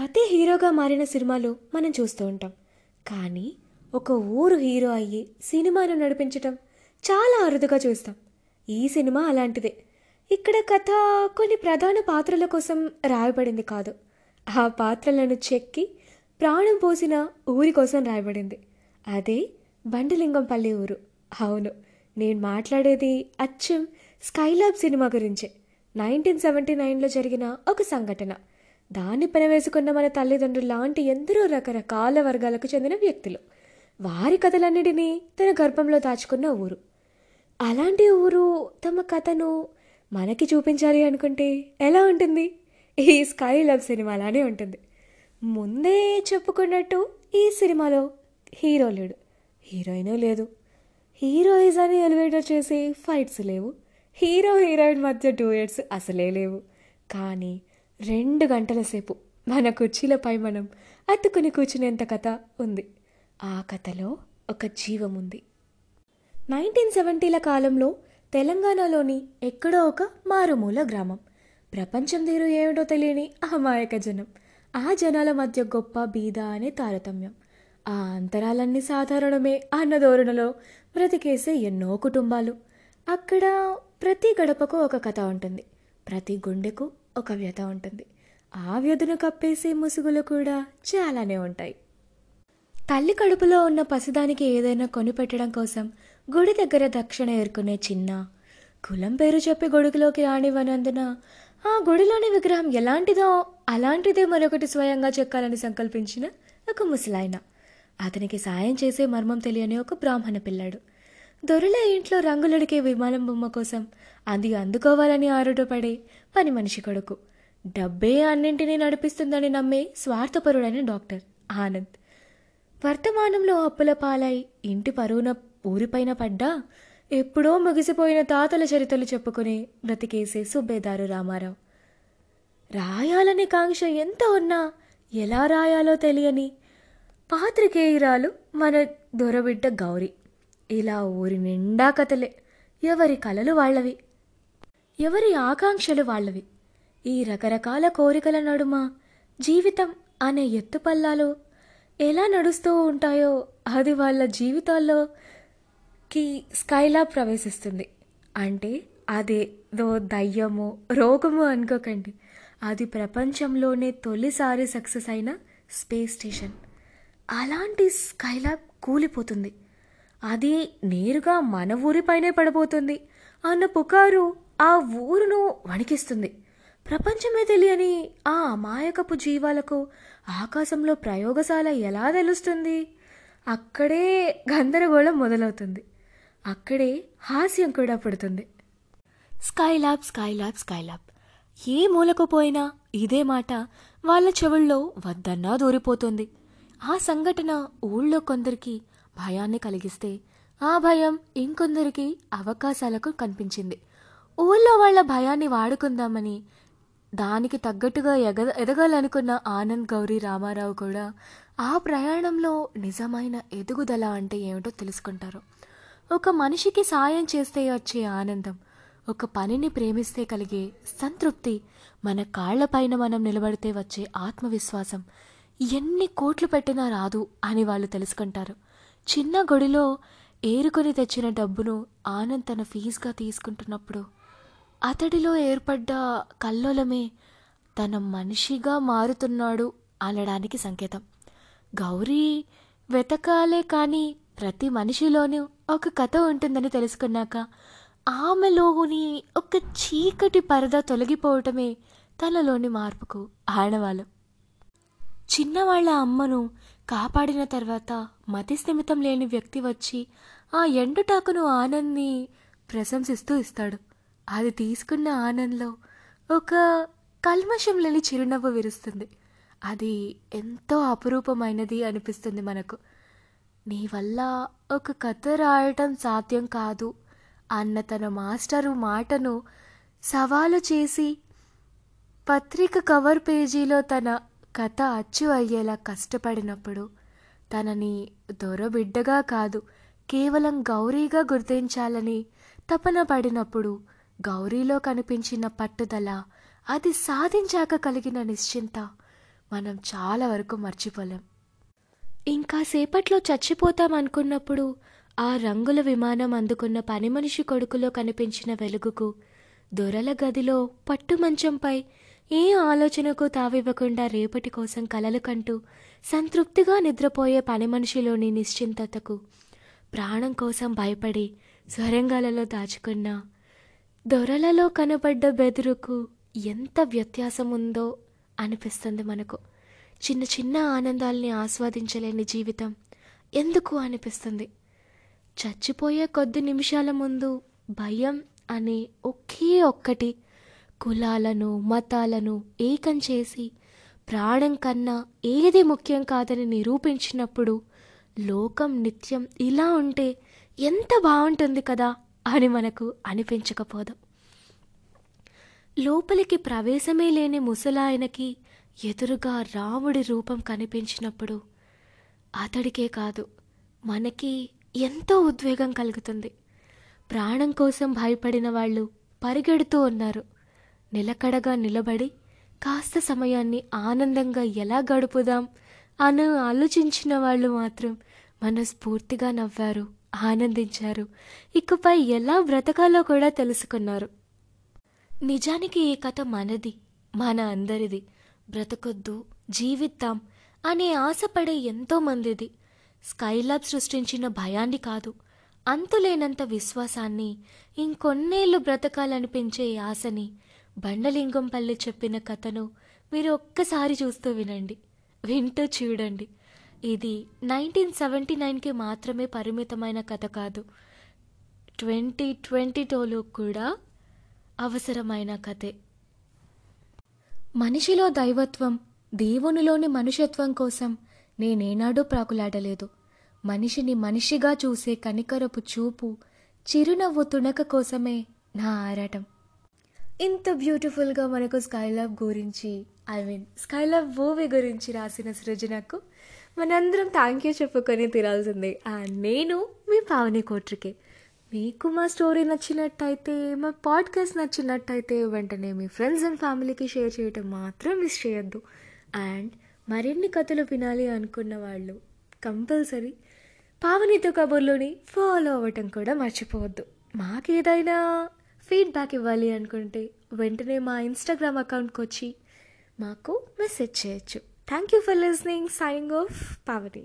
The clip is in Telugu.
కథే హీరోగా మారిన సినిమాలు మనం చూస్తూ ఉంటాం. కానీ ఒక ఊరు హీరో అయ్యి సినిమాను నడిపించటం చాలా అరుదుగా చూస్తాం. ఈ సినిమా అలాంటిదే. ఇక్కడ కథ కొన్ని ప్రధాన పాత్రల కోసం రాయబడింది కాదు. ఆ పాత్రలను చెక్కి ప్రాణం పోసిన ఊరి కోసం రాయబడింది. అదే బండలింగంపల్లి ఊరు. అవును నేను మాట్లాడేది అచ్చం స్కైలాబ్ సినిమా గురించే. నైన్టీన్ సెవెంటీ నైన్లో జరిగిన ఒక సంఘటన. దాన్ని పెనవేసుకున్న మన తల్లిదండ్రులు లాంటి ఎందరో రకరకాల వర్గాలకు చెందిన వ్యక్తులు. వారి కథలన్నిటినీ తన గర్భంలో దాచుకున్న ఊరు. అలాంటి ఊరు తమ కథను మనకి చూపించాలి అనుకుంటే ఎలా ఉంటుంది? ఈ స్కై లవ్ సినిమాలానే ఉంటుంది. ముందే చెప్పుకున్నట్టు ఈ సినిమాలో హీరో లేడు. హీరోయిన్ లేదు. హీరోయిజ్ అని ఎలివేటర్ చేసి ఫైట్స్ లేవు. హీరో హీరోయిన్ మధ్య డూయట్స్ అసలే లేవు. కానీ రెండు గంటల సేపు మన కుర్చీలపై మనం అతుకుని కూర్చునేంత కథ ఉంది. ఆ కథలో ఒక జీవం ఉంది నైన్టీన్ సెవెంటీల కాలంలో తెలంగాణలోని ఎక్కడో ఒక మారుమూల గ్రామం. ప్రపంచం తీరు ఏమిటో తెలియని అమాయక జనం. ఆ జనాల మధ్య గొప్ప బీద అనే తారతమ్యం. ఆ అంతరాలన్నీ సాధారణమే అన్న ధోరణిలో బ్రతికేసే ఎన్నో కుటుంబాలు. అక్కడ ప్రతి గడపకు ఒక కథ ఉంటుంది. ప్రతి గుండెకు ఒక వ్యధ ఉంటుంది. ఆ వ్యధను కప్పేసే ముసుగులు కూడా చాలానే ఉంటాయి. తల్లి కడుపులో ఉన్న పసిదానికి ఏదైనా కొనిపెట్టడం కోసం గుడి దగ్గర దక్షిణ ఏరుకునే చిన్న కులం పేరు చెప్పి గొడుగులోకి రానివ్వనందున ఆ గుడిలోని విగ్రహం ఎలాంటిదో అలాంటిదే మరొకటి స్వయంగా చెక్కాలని సంకల్పించిన ఒక ముసలాయన. అతనికి సాయం చేసే మర్మం తెలియని ఒక బ్రాహ్మణ పిల్లాడు. దొరల ఇంట్లో రంగులడికే విమానం బొమ్మ కోసం అది అందుకోవాలని ఆరుటపడే పని మనిషి కొడుకు. డబ్బే అన్నింటినీ నడిపిస్తుందని నమ్మే స్వార్థపరుడైన డాక్టర్ ఆనంద్. వర్తమానంలో అప్పుల పాలై ఇంటి పరువున ఊరిపైన పడ్డా ఎప్పుడో ముగిసిపోయిన తాతల చరిత్రలు చెప్పుకుని బ్రతికేసే సుబ్బేదారు రామారావు. రాయాలనే కాంక్ష ఎంత ఉన్నా ఎలా రాయాలో తెలియని పాత్రికేయురాలు మన దొరబిడ్డ గౌరీ. ఇలా ఊరి నిండా కథలే. ఎవరి కలలు వాళ్ళవి? ఎవరి ఆకాంక్షలు వాళ్ళవి? ఈ రకరకాల కోరికల నడుమ జీవితం అనే ఎత్తుపల్లాలు ఎలా నడుస్తూ ఉంటాయో అది వాళ్ళ జీవితాల్లోకి స్కైలా ప్రవేశిస్తుంది. అంటే అదేదో దయ్యమో రోగమో అనుకోకండి. అది ప్రపంచంలోనే తొలిసారి సక్సెస్ అయిన స్పేస్ స్టేషన్. అలాంటి స్కైలాబ్ కూలిపోతుంది. అది నేరుగా మన ఊరిపైనే పడబోతుంది. అన్న పుకారు ఆ ఊరును వణికిస్తుంది. ప్రపంచమే తెలియని ఆ అమాయకపు జీవాలకు ఆకాశంలో ప్రయోగశాల ఎలా తెలుస్తుంది? అక్కడే గందరగోళం మొదలవుతుంది. అక్కడే హాస్యం కూడా పుడుతుంది. Skylab Skylab Skylab. ఏ మూలకు పోయినా ఇదే మాట వాళ్ళ చెవుల్లో వద్దన్నా దూరిపోతుంది. ఆ సంఘటన ఊళ్ళో కొందరికి భయాన్ని కలిగిస్తే ఆ భయం ఇంకొందరికి అవకాశాలకు కనిపించింది. ఊళ్ళో వాళ్ళ భయాన్ని వాడుకుందామని దానికి తగ్గట్టుగా ఎగ ఎదగాలనుకున్న ఆనంద్ గౌరీ రామారావు కూడా ఆ ప్రయాణంలో నిజమైన ఎదుగుదల అంటే ఏమిటో తెలుసుకుంటారు. ఒక మనిషికి సాయం చేస్తే వచ్చే ఆనందం ఒక పనిని ప్రేమిస్తే కలిగే సంతృప్తి మన కాళ్ళపైన మనం నిలబడితే వచ్చే ఆత్మవిశ్వాసం ఎన్ని కోట్లు పెట్టినా రాదు అని వాళ్ళు తెలుసుకుంటారు. చిన్న గుడిలో ఏరుకొని తెచ్చిన డబ్బును ఆనంద్ తన ఫీజుగా తీసుకుంటున్నప్పుడు అతడిలో ఏర్పడ్డ కల్లోలమే తన మనిషిగా మారుతున్నాడు అనడానికి సంకేతం. గౌరీ వెతకాలే కానీ ప్రతి మనిషిలోనూ ఒక కథ ఉంటుందని తెలుసుకున్నాక ఆమెలోని ఒక చీకటి పరద తొలగిపోవటమే తనలోని మార్పుకు ఆడవాళ్ళు చిన్నవాళ్ళ అమ్మను కాపాడిన తర్వాత మతిస్థిమితం లేని వ్యక్తి వచ్చి ఆ ఎండుటాకును ఆనంద్ని ప్రశంసిస్తూ ఇస్తాడు. అది తీసుకున్న ఆనంద్లో ఒక కల్మషం లేని చిరునవ్వు విరుస్తుంది. అది ఎంతో అపురూపమైనది అనిపిస్తుంది మనకు. నీ వల్ల ఒక కథ రాయటం సాధ్యం కాదు అన్న తన మాస్టరు మాటను సవాలు చేసి పత్రిక కవర్ పేజీలో తన కథ అచ్చు అయ్యేలా కష్టపడినప్పుడు తనని దొరబిడ్డగా కాదు కేవలం గౌరీగా గుర్తించాలని తపన పడినప్పుడు గౌరీలో కనిపించిన పట్టుదల అది సాధించాక కలిగిన నిశ్చింత మనం చాలా వరకు మర్చిపోలేం. ఇంకా సేపట్లో చచ్చిపోతాం అనుకున్నప్పుడు ఆ రంగుల విమానం అందుకున్న పని మనిషి కొడుకులో కనిపించిన వెలుగుకు దొరల గదిలో పట్టు మంచంపై ఏ ఆలోచనకు తావివ్వకుండా రేపటి కోసం కలలు కంటూ సంతృప్తిగా నిద్రపోయే పని మనిషిలోని నిశ్చింతతకు ప్రాణం కోసం భయపడి స్వరంగాలలో దాచుకున్న దొరలలో కనబడ్డ బెదురుకు ఎంత వ్యత్యాసం ఉందో అనిపిస్తుంది మనకు. చిన్న చిన్న ఆనందాల్ని ఆస్వాదించలేని జీవితం ఎందుకు అనిపిస్తుంది? చచ్చిపోయే కొద్ది నిమిషాల ముందు భయం అనే ఒకే ఒక్కటి కులాలను మతాలను ఏకం చేసి ప్రాణం కన్నా ఏది ముఖ్యం కాదని నిరూపించినప్పుడు లోకం నిత్యం ఇలా ఉంటే ఎంత బాగుంటుంది కదా అని మనకు అనిపించకపోదు. లోపలికి ప్రవేశమే లేని ముసలాయనకి ఎదురుగా రాముడి రూపం కనిపించినప్పుడు అతడికే కాదు మనకి ఎంతో ఉద్వేగం కలుగుతుంది. ప్రాణం కోసం భయపడిన వాళ్ళు పరిగెడుతూ ఉన్నారు. నిలకడగా నిలబడి కాస్త సమయాన్ని ఆనందంగా ఎలా గడుపుదాం అని ఆలోచించిన వాళ్ళు మాత్రం మనస్ఫూర్తిగా నవ్వారు ఆనందించారు. ఇకపై ఎలా బ్రతకాలో కూడా తెలుసుకున్నారు. నిజానికి ఈ కథ మనది మన అందరిది. బ్రతకొద్దు జీవిద్దాం అనే ఆశపడే ఎంతోమందిది స్కైలాబ్ సృష్టించిన భయాన్ని కాదు అంతులేనంత విశ్వాసాన్ని ఇంకొన్నేళ్ళు బ్రతకాలనిపించే ఆశని బండలింగంపల్లి చెప్పిన కథను మీరు ఒక్కసారి చూస్తూ వినండి. వింటూ చూడండి. ఇది నైన్టీన్ సెవెంటీ నైన్కి మాత్రమే పరిమితమైన కథ కాదు. ట్వంటీ ట్వంటీ టూలో కూడా అవసరమైన కథే. మనిషిలో దైవత్వం దేవునిలోని మనుషత్వం కోసం నేనేనాడూ ప్రాకులాడలేదు. మనిషిని మనిషిగా చూసే కనికరపు చూపు చిరునవ్వు తుణక కోసమే నా ఆరాటం. ఇంత బ్యూటిఫుల్గా మనకు స్కైలబ్ గురించి ఐ మీన్ స్కైలబ్ మూవీ గురించి రాసిన సృజనకు మనందరం థ్యాంక్ యూ చెప్పుకొని తీరాల్సిందే. అండ్ నేను మీ పావని కోట్రికే. మీకు మా స్టోరీ నచ్చినట్టయితే మా పాడ్కాస్ట్ నచ్చినట్టయితే వెంటనే మీ ఫ్రెండ్స్ అండ్ ఫ్యామిలీకి షేర్ చేయటం మాత్రం మిస్ చేయొద్దు. అండ్ మరిన్ని కథలు వినాలి అనుకున్న వాళ్ళు కంపల్సరీ పావనితో కబుర్లోని ఫాలో అవ్వటం కూడా మర్చిపోవద్దు. మాకేదైనా ఫీడ్బ్యాక్ ఇవ్వాలి అనుకుంటే వెంటనే మా ఇన్స్టాగ్రామ్ అకౌంట్కి వచ్చి మాకు మెసేజ్ చేయొచ్చు. Thank you for listening signing off Pavani